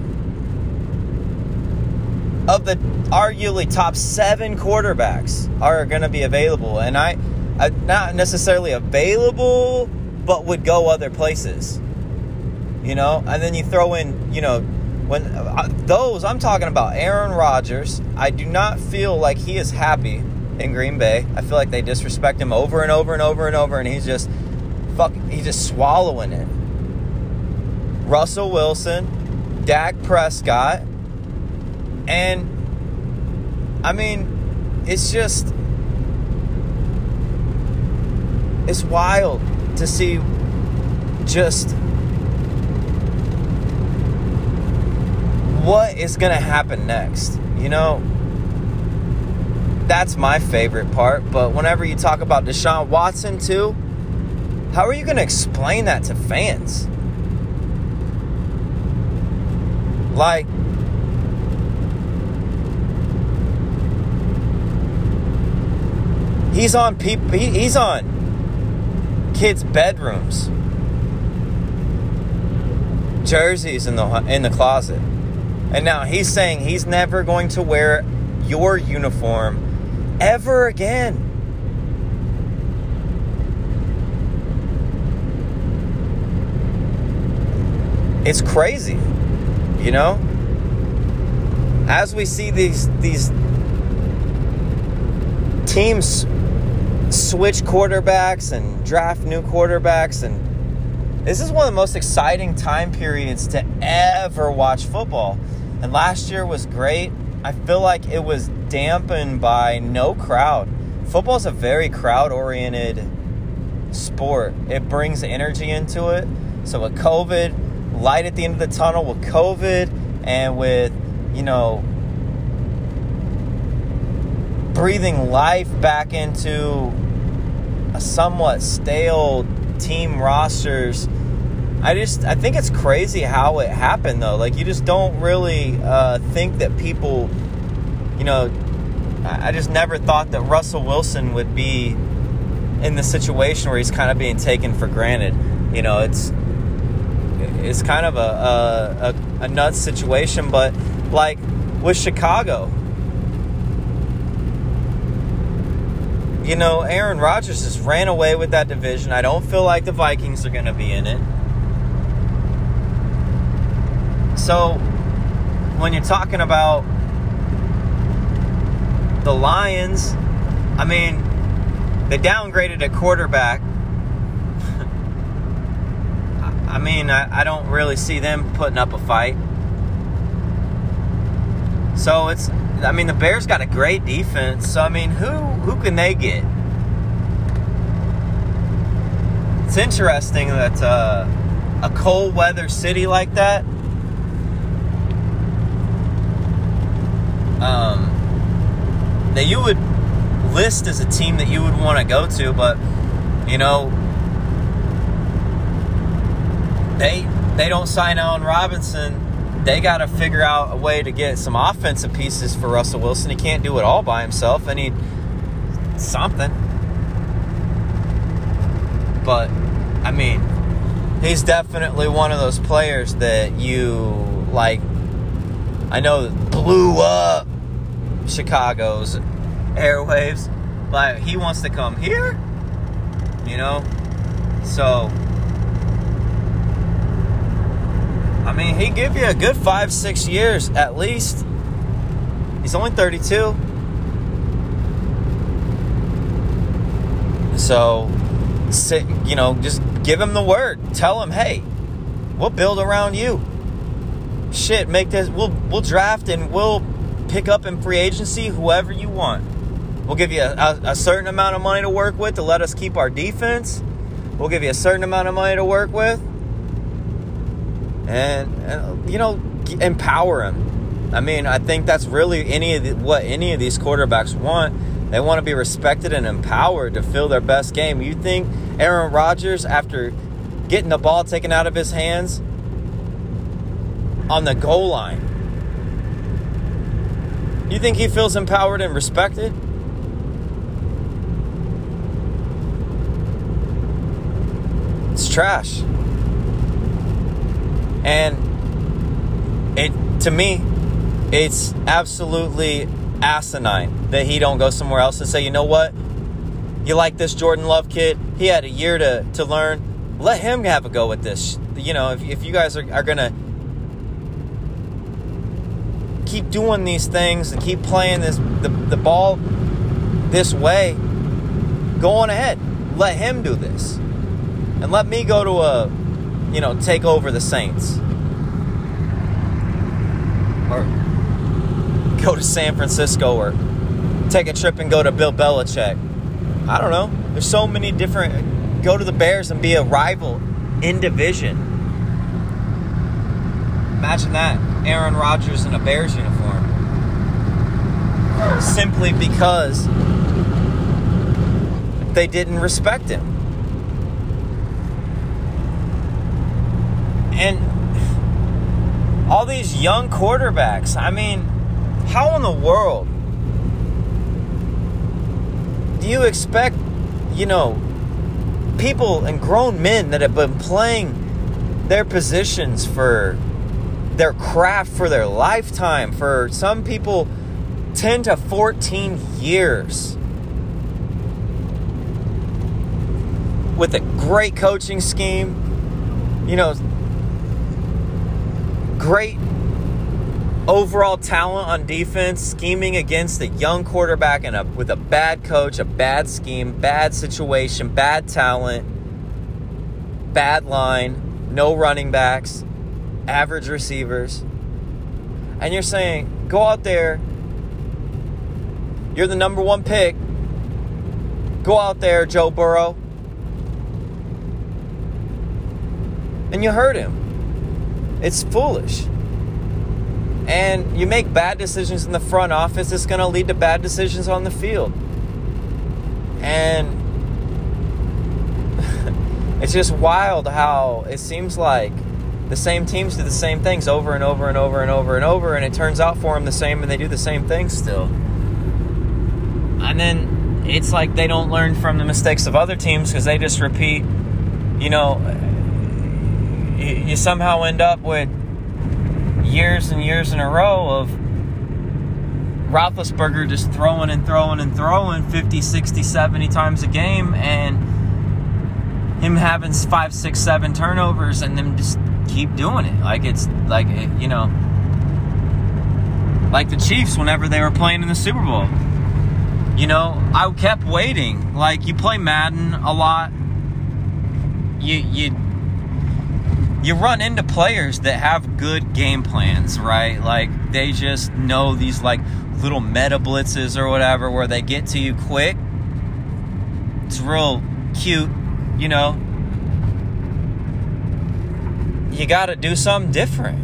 of the arguably top seven quarterbacks are going to be available. And I, I, not necessarily available, but would go other places. You know, and then you throw in, you know, when uh, those I'm talking about Aaron Rodgers, I do not feel like he is happy in Green Bay. I feel like they disrespect him over and over and over and over, and he's just fuck. He's just swallowing it. Russell Wilson, Dak Prescott, and I mean, it's just it's wild to see just what is going to happen next? You know, that's my favorite part. But whenever you talk about Deshaun Watson, too, how are you going to explain that to fans? Like, he's on people, he's on kids' bedrooms jerseys in the in the closet. And now he's saying he's never going to wear your uniform ever again. It's crazy, you know? As we see these these teams switch quarterbacks and draft new quarterbacks and this is one of the most exciting time periods to ever watch football. And last year was great. I feel like it was dampened by no crowd. Football is a very crowd oriented sport, it brings energy into it. So, with COVID, light at the end of the tunnel with COVID, and with, you know, breathing life back into a somewhat stale team rosters. I just I think it's crazy how it happened though. Like you just don't really uh, think that people, you know, I just never thought that Russell Wilson would be in the situation where he's kind of being taken for granted. You know, it's it's kind of a a, a, a nuts situation, but like with Chicago, you know, Aaron Rodgers just ran away with that division. I don't feel like the Vikings are going to be in it. So, when you're talking about the Lions, I mean, they downgraded a quarterback. *laughs* I mean, I, I don't really see them putting up a fight. So it's I mean, the Bears got a great defense. So I mean, who who can they get? It's interesting that uh, a cold weather city like that, um, that you would list as a team that you would want to go to, but you know, they they don't sign Allen Robinson they got to figure out a way to get some offensive pieces for Russell Wilson. He can't do it all by himself. I need something. But, I mean, he's definitely one of those players that you, like, I know blew up Chicago's airwaves. But he wants to come here, you know? So, I mean, he give you a good five, six years at least. He's only 32. So, sit, you know, just give him the word. Tell him, hey, we'll build around you. Shit, make this. We'll we'll draft and we'll pick up in free agency whoever you want. We'll give you a, a, certain amount of money to work with to let us keep our defense. We'll give you a certain amount of money to work with and, and you know empower him. I mean, I think that's really any of the, what any of these quarterbacks want. They want to be respected and empowered to feel their best game. You think Aaron Rodgers, after getting the ball taken out of his hands on the goal line, you think he feels empowered and respected? It's trash. And it to me, it's absolutely asinine that he don't go somewhere else and say, you know what? You like this Jordan Love kid? He had a year to, to learn. Let him have a go with this. You know, if, if you guys are, are going to keep doing these things and keep playing this the, the ball this way, go on ahead. Let him do this. And let me go to a you know, take over the Saints. Or go to San Francisco or take a trip and go to Bill Belichick. I don't know. There's so many different. Go to the Bears and be a rival in division. Imagine that. Aaron Rodgers in a Bears uniform. Simply because they didn't respect him. And all these young quarterbacks, I mean, how in the world do you expect, you know, people and grown men that have been playing their positions for their craft for their lifetime, for some people, 10 to 14 years. With a great coaching scheme, you know, great overall talent on defense, scheming against a young quarterback and a, with a bad coach, a bad scheme, bad situation, bad talent, bad line, no running backs, average receivers. And you're saying, go out there, you're the number one pick. Go out there, Joe Burrow. And you hurt him. It's foolish and you make bad decisions in the front office, it's going to lead to bad decisions on the field. And *laughs* it's just wild how it seems like the same teams do the same things over and over and over and over and over, and it turns out for them the same, and they do the same things still. And then it's like they don't learn from the mistakes of other teams because they just repeat, you know, you somehow end up with years and years in a row of Roethlisberger just throwing and throwing and throwing 50, 60, 70 times a game, and him having five, six, seven turnovers, and them just keep doing it. Like it's like you know, like the Chiefs whenever they were playing in the Super Bowl. You know, I kept waiting. Like you play Madden a lot. You you you run into players that have good game plans, right? Like they just know these like little meta blitzes or whatever where they get to you quick. It's real cute, you know. You got to do something different.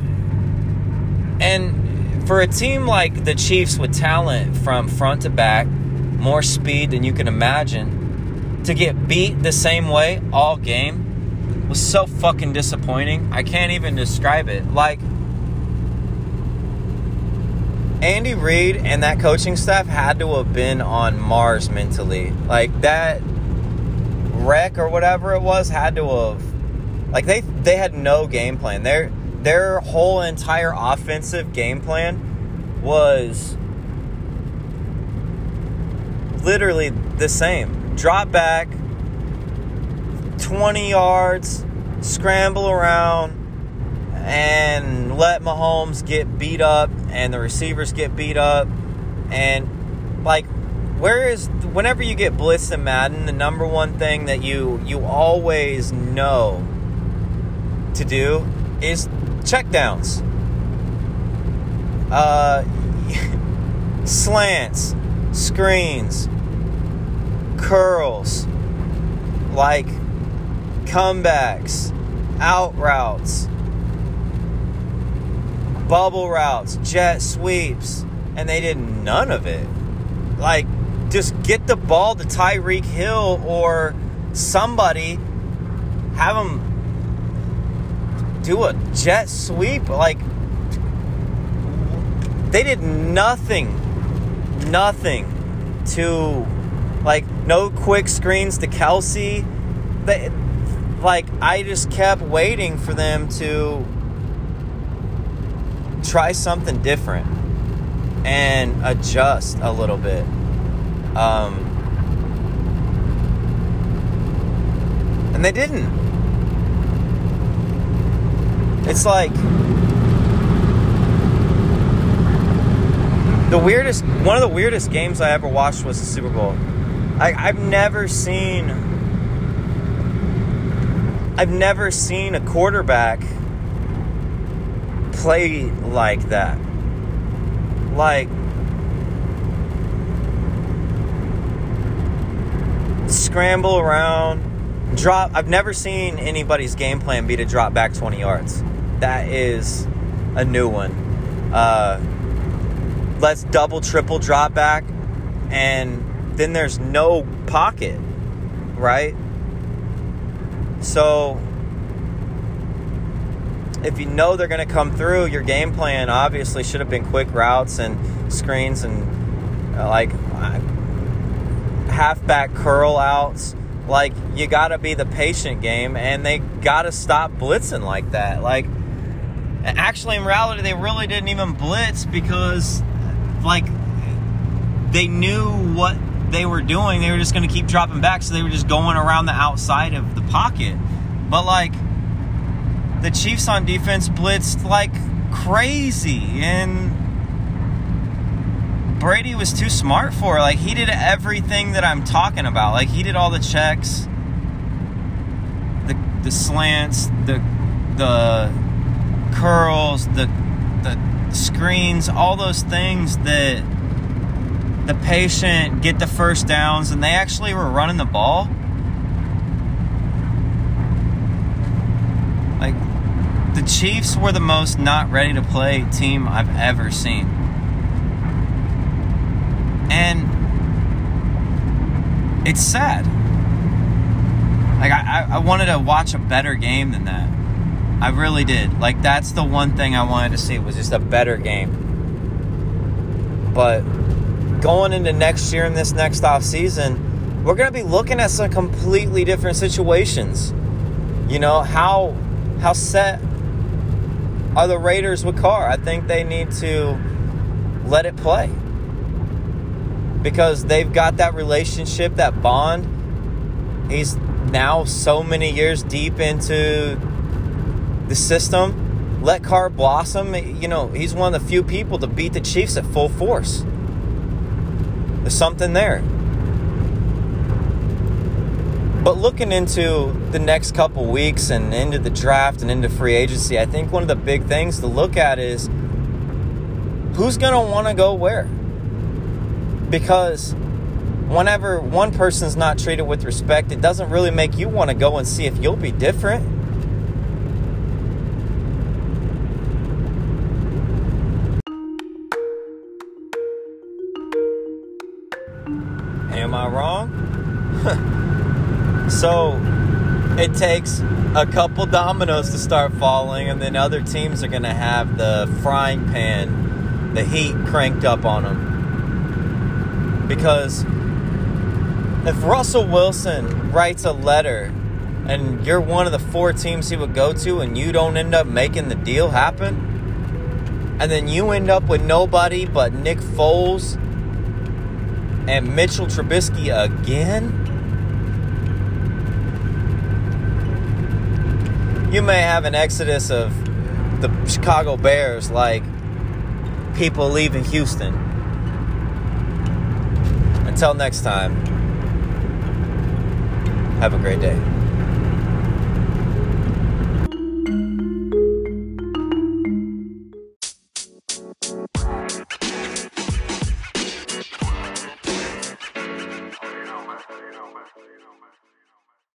And for a team like the Chiefs with talent from front to back, more speed than you can imagine, to get beat the same way all game was so fucking disappointing. I can't even describe it. Like, Andy Reid and that coaching staff had to have been on Mars mentally. Like, that wreck or whatever it was had to have. Like, they, they had no game plan. Their, their whole entire offensive game plan was literally the same drop back 20 yards, scramble around, and let Mahomes get beat up and the receivers get beat up. And, like, where is, whenever you get blitzed in Madden, the number one thing that you, you always know to do is check downs. Uh, *laughs* slants, screens, curls, like comebacks, out routes, bubble routes, jet sweeps, and they did none of it. Like, just get the ball to Tyreek Hill or somebody, have them do a jet sweep. Like, they did nothing, nothing to, like, no quick screens to Kelce. They, like I just kept waiting for them to try something different and adjust a little bit. Um, and they didn't. It's like the weirdest, one of the weirdest games I ever watched was the Super Bowl. I, I've never seen I've never seen a quarterback play like that. Like, scramble around, drop. I've never seen anybody's game plan be to drop back 20 yards. That is a new one. Uh, let's double, triple drop back, and then there's no pocket, right? So, if you know they're going to come through, your game plan obviously should have been quick routes and screens and uh, like uh, halfback curl outs Like, you got to be the patient game, and they got to stop blitzing like that. Like, actually, in reality, they really didn't even blitz because, like, they knew what they were doing. They were just going to keep dropping back, so they were just going around the outside of the pocket. But, like, the Chiefs on defense blitzed like crazy, and Brady was too smart for it. Like he did everything that I'm talking about. Like he did all the checks, the the slants, the the curls, the the screens, all those things that the patient get the first downs and they actually were running the ball. Like the Chiefs were the most not ready to play team I've ever seen. And it's sad. Like, I, I wanted to watch a better game than that. I really did. Like, that's the one thing I wanted to see was just a better game. But going into next year and this next off season, we're going to be looking at some completely different situations. You know, how how set are the Raiders with Carr? I think they need to let it play because they've got that relationship, that bond. He's now so many years deep into the system. Let Carr blossom. You know, he's one of the few people to beat the Chiefs at full force. There's something there. But looking into the next couple weeks and into the draft and into free agency, I think one of the big things to look at is who's going to want to go where because whenever one person's not treated with respect, it doesn't really make you want to go and see if you'll be different. It takes a couple dominoes to start falling, and then other teams are going to have the frying pan, the heat cranked up on them because if Russell Wilson writes a letter and you're one of the four teams he would go to and you don't end up making the deal happen, and then you end up with nobody but Nick Foles and Mitchell Trubisky again, you may have an exodus of the Chicago Bears like people leaving Houston. Until next time, have a great day.